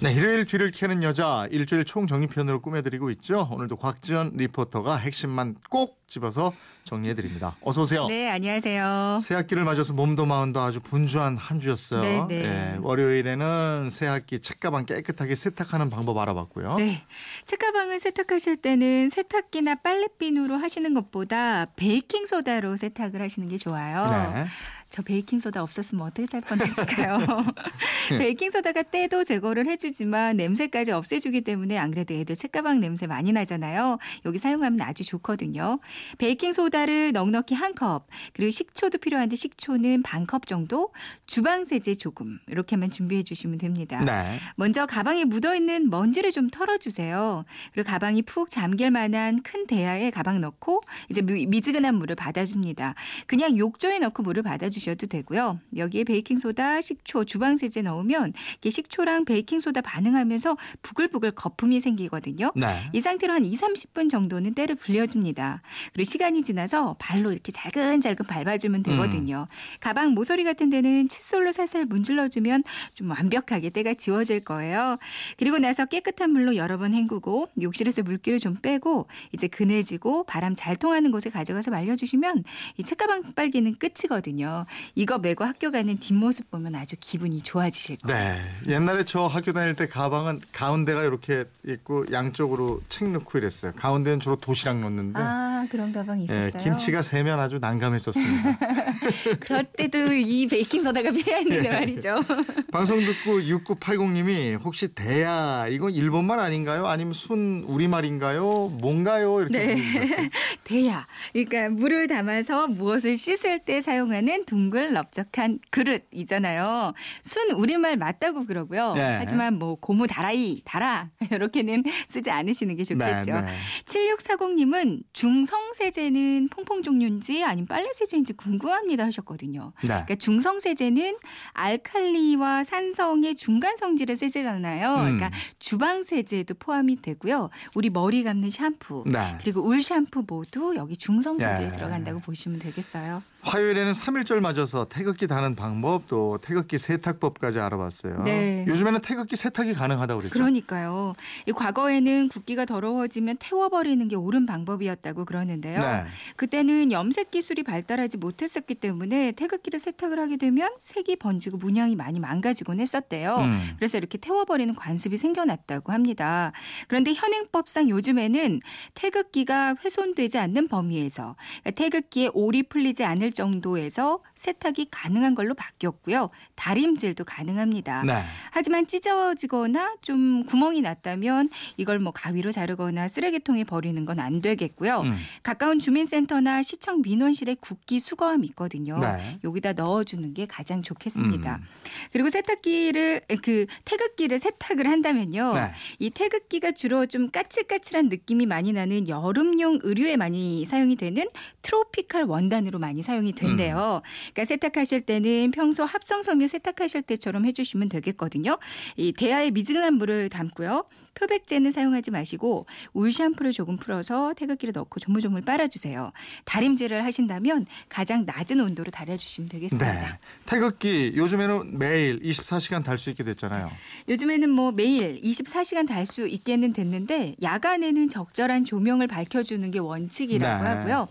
네, 일요일 뒤를 캐는 여자 일주일 총정리편으로 꾸며드리고 있죠. 오늘도 곽지연 리포터가 핵심만 꼭 집어서 정리해드립니다. 어서 오세요. 네, 안녕하세요. 새학기를 맞아서 몸도 마음도 아주 분주한 한 주였어요. 네, 네. 예, 월요일에는 새학기 책가방 깨끗하게 세탁하는 방법 알아봤고요. 네. 책가방을 세탁하실 때는 세탁기나 빨래비누로 하시는 것보다 베이킹 소다로 세탁을 하시는 게 좋아요. 네. 저 베이킹 소다 없었으면 어떻게 살 뻔했을까요? 베이킹 소다가 때도 제거를 해주지만 냄새까지 없애주기 때문에 안 그래도 애들 책가방 냄새 많이 나잖아요. 여기 사용하면 아주 좋거든요. 베이킹 소다를 넉넉히 한 컵, 그리고 식초도 필요한데 식초는 반 컵 정도, 주방 세제 조금 이렇게만 준비해 주시면 됩니다. 네. 먼저 가방에 묻어 있는 먼지를 좀 털어주세요. 그리고 가방이 푹 잠길 만한 큰 대야에 가방 넣고 이제 미- 미지근한 물을 받아줍니다. 그냥 욕조에 넣고 물을 받아주 셔도 되고요. 여기에 베이킹 소다, 식초, 주방 세제 넣으면 이게 식초랑 베이킹 소다 반응하면서 부글부글 거품이 생기거든요. 네. 이 상태로 한 2, 30분 정도는 때를 불려줍니다. 그리고 시간이 지나서 발로 이렇게 잘근잘근 밟아주면 되거든요. 가방 모서리 같은 데는 칫솔로 살살 문질러주면 좀 완벽하게 때가 지워질 거예요. 그리고 나서 깨끗한 물로 여러 번 헹구고 욕실에서 물기를 좀 빼고 이제 그네지고 바람 잘 통하는 곳에 가져가서 말려주시면 이 책가방 빨기는 끝이거든요. 이거 메고 학교 가는 뒷모습 보면 아주 기분이 좋아지실 거예요. 네. 옛날에 저 학교 다닐 때 가방은 가운데가 이렇게 있고 양쪽으로 책 넣고 이랬어요. 가운데는 주로 도시락 넣는데 아 그런 가방이 있었어요. 예, 김치가 세면 아주 난감했었습니다. 그럴 때도 이 베이킹 소다가 필요했는데 말이죠. 방송 듣고 6980님이 혹시 대야 이건 일본말 아닌가요? 아니면 순 우리말인가요? 뭔가요? 이렇게 네. 대야. 그러니까 물을 담아서 무엇을 씻을 때 사용하는 둥글 넓적한 그릇이잖아요. 순 우리말 맞다고 그러고요. 네. 하지만 뭐 고무 다라이 달아 이렇게는 쓰지 않으시는 게 좋겠죠. 네, 네. 7640님은 중성 세제는 퐁퐁 종류인지 아니면 빨래 세제인지 궁금합니다 하셨거든요. 네. 그러니까 중성 세제는 알칼리와 산성의 중간 성질의 세제잖아요. 음. 그러니까 주방 세제도 포함이 되고요. 우리 머리 감는 샴푸 네. 그리고 울 샴푸 모두 여기 중성 세제에 예. 들어간다고 보시면 되겠어요. 화요일에는 3일절 맞아서 태극기 다는 방법 또 태극기 세탁법까지 알아봤어요. 네. 요즘에는 태극기 세탁이 가능하다고 그랬죠. 그러니까요. 이 과거에는 국기가 더러워지면 태워버리는 게 옳은 방법이었다고 그러는데요. 네. 그때는 염색 기술이 발달하지 못했었기 때문에 태극기를 세탁을 하게 되면 색이 번지고 문양이 많이 망가지곤 했었대요. 음. 그래서 이렇게 태워버리는 관습이 생겨났다고 합니다. 그런데 현행법상 요즘에는 태극기가 훼손되지 않는 범위에서 그러니까 태극기에 올이 풀리지 않을 정도에서 세탁이 가능한 걸로 바뀌었고요. 다림질도 가능합니다. 네. 하지만 찢어지거나 좀 구멍이 났다면 이걸 뭐 가위로 자르거나 쓰레기통에 버리는 건 안 되겠고요. 음. 가까운 주민센터나 시청 민원실에 국기 수거함 있거든요. 네. 여기다 넣어주는 게 가장 좋겠습니다. 음. 그리고 세탁기를 그 태극기를 세탁을 한다면요. 네. 이 태극기가 주로 좀 까칠까칠한 느낌이 많이 나는 여름용 의류에 많이 사용이 되는 트로피칼 원단으로 많이 사용 이 된대요. 그러니까 세탁하실 때는 평소 합성 섬유 세탁하실 때처럼 해주시면 되겠거든요. 이 대야에 미지근한 물을 담고요. 표백제는 사용하지 마시고 울 샴푸를 조금 풀어서 태극기를 넣고 조물조물 빨아주세요. 다림질을 하신다면 가장 낮은 온도로 달여주시면 되겠습니다. 네. 태극기 요즘에는 매일 24시간 달 수 있게 됐잖아요. 요즘에는 뭐 매일 24시간 달 수 있게는 됐는데 야간에는 적절한 조명을 밝혀주는 게 원칙이라고 네. 하고요.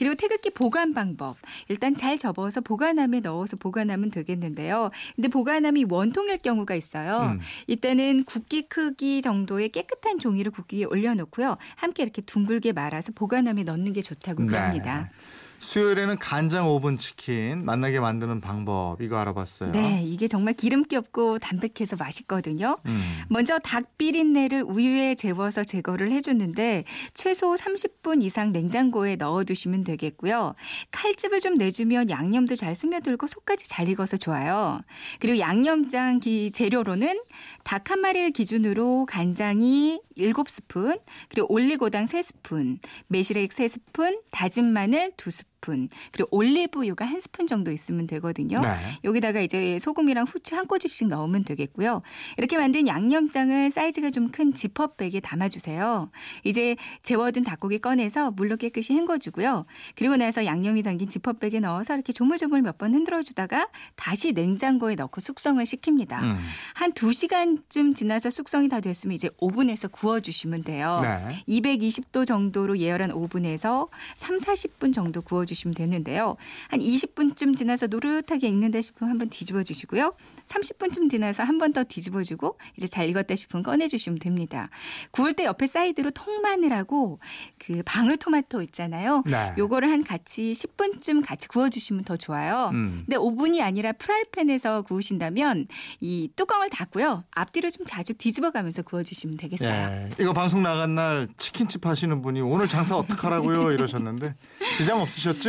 그리고 태극기 보관 방법. 일단 잘 접어서 보관함에 넣어서 보관하면 되겠는데요. 근데 보관함이 원통일 경우가 있어요. 음. 이때는 국기 크기 정도의 깨끗한 종이를 국기 위에 올려놓고요. 함께 이렇게 둥글게 말아서 보관함에 넣는 게 좋다고 네. 합니다. 수요일에는 간장 오븐 치킨 만나게 만드는 방법 이거 알아봤어요. 네, 이게 정말 기름기 없고 담백해서 맛있거든요. 음. 먼저 닭 비린내를 우유에 재워서 제거를 해주는데 최소 30분 이상 냉장고에 넣어두시면 되겠고요. 칼집을 좀 내주면 양념도 잘 스며들고 속까지 잘 익어서 좋아요. 그리고 양념장 기 재료로는 닭 한 마리를 기준으로 간장이 7스푼, 그리고 올리고당 3스푼, 매실액 3스푼, 다진 마늘 2스푼, 스푼, 그리고 올리브유가 한 스푼 정도 있으면 되거든요. 네. 여기다가 이제 소금이랑 후추 한 꼬집씩 넣으면 되겠고요. 이렇게 만든 양념장을 사이즈가 좀 큰 지퍼백에 담아주세요. 이제 재워둔 닭고기 꺼내서 물로 깨끗이 헹궈주고요. 그리고 나서 양념이 담긴 지퍼백에 넣어서 이렇게 조물조물 몇 번 흔들어주다가 다시 냉장고에 넣고 숙성을 시킵니다. 음. 한 2시간쯤 지나서 숙성이 다 됐으면 이제 오븐에서 구워주시면 돼요. 네. 220도 정도로 예열한 오븐에서 3, 40분 정도 구워주시면 되는데요. 한 20분쯤 지나서 노릇하게 익는다 싶으면 한번 뒤집어 주시고요. 30분쯤 지나서 한 번 더 뒤집어 주고 이제 잘 익었다 싶으면 꺼내 주시면 됩니다. 구울 때 옆에 사이드로 통마늘하고 그 방울토마토 있잖아요. 네. 요거를 한 같이 10분쯤 같이 구워 주시면 더 좋아요. 음. 근데 오븐이 아니라 프라이팬에서 구우신다면 이 뚜껑을 닫고요. 앞뒤로 좀 자주 뒤집어 가면서 구워 주시면 되겠어요. 예. 이거 방송 나간 날 치킨집 하시는 분이 오늘 장사 어떡하라고요 이러셨는데 지장 없으셨죠?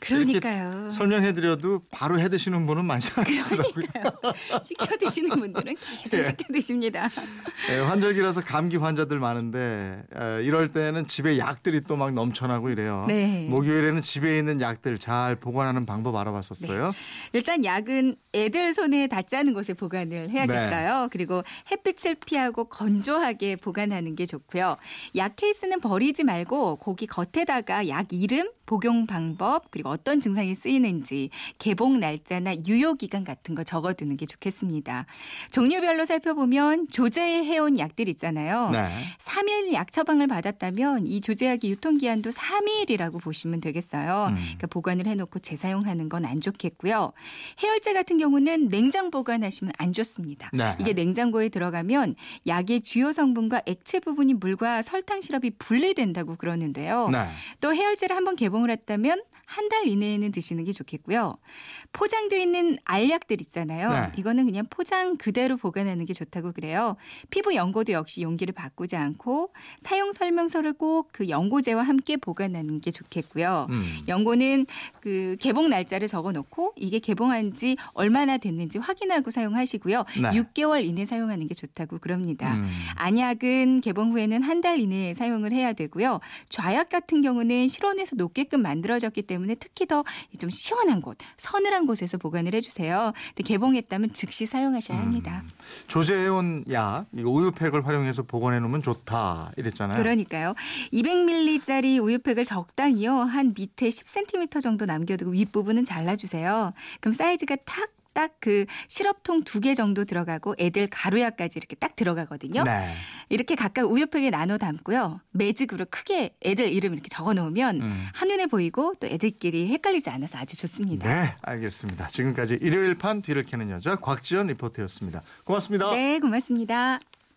그러니까요. 설명해드려도 바로 해 드시는 분은 많지 않으시더라고요. 시켜 드시는 분들은 계속 예. 시켜 드십니다. 예, 환절기라서 감기 환자들 많은데 에, 이럴 때는 집에 약들이 또 막 넘쳐나고 이래요. 네. 목요일에는 집에 있는 약들 잘 보관하는 방법 네. 알아봤었어요. 일단 약은 애들 손에 닿지 않은 곳에 보관을 해야겠어요. 네. 그리고 햇빛을 피하고 건조하게 보관하는 게 좋고요. 약 케이스는 버리지 말고 고기 겉에다가 약 이름, 복용 방법, 그리고 어떤 증상이 쓰이는지, 개봉 날짜나 유효 기간 같은 거 적어두는 게 좋겠습니다. 종류별로 살펴보면 조제해온 약들 있잖아요. 네. 3일 약 처방을 받았다면 이 조제약이 유통기한도 3일이라고 보시면 되겠어요. 음. 그러니까 보관을 해놓고 재사용하는 건 안 좋겠고요. 해열제 같은 경우는 냉장 보관하시면 안 좋습니다. 네. 이게 냉장고에 들어가면 약의 주요 성분과 액체 부분이 물과 설탕 시럽이 분리된다고 그러는데요. 네. 또 해열제를 한번 개봉 을 했다면 한 달 이내에는 드시는 게 좋겠고요. 포장되어 있는 알약들 있잖아요. 네. 이거는 그냥 포장 그대로 보관하는 게 좋다고 그래요. 피부 연고도 역시 용기를 바꾸지 않고 사용 설명서를 꼭 그 연고제와 함께 보관하는 게 좋겠고요. 음. 연고는 그 개봉 날짜를 적어 놓고 이게 개봉한 지 얼마나 됐는지 확인하고 사용하시고요. 네. 6개월 이내 사용하는 게 좋다고 그럽니다. 음. 안약은 개봉 후에는 한 달 이내에 사용을 해야 되고요. 좌약 같은 경우는 실온에서 녹게끔 만들어졌기 때문에 특히 더 좀 시원한 곳, 서늘한 곳에서 보관을 해주세요. 근데 개봉했다면 즉시 사용하셔야 합니다. 조제해온 약 이거 우유팩을 활용해서 보관해 놓으면 좋다 이랬잖아요. 그러니까요. 200ml짜리 우유팩을 적당히요. 한 밑에 10cm 정도 남겨두고 윗부분은 잘라주세요. 그럼 사이즈가 탁 딱 그 시럽통 두 개 정도 들어가고 애들 가루약까지 이렇게 딱 들어가거든요. 네. 이렇게 각각 우유팩에 나눠 담고요. 매직으로 크게 애들 이름 이렇게 적어 놓으면 음. 한눈에 보이고 또 애들끼리 헷갈리지 않아서 아주 좋습니다. 네, 알겠습니다. 지금까지 일요일 판 뒤를 캐는 여자 곽지연 리포터였습니다. 고맙습니다. 네, 고맙습니다.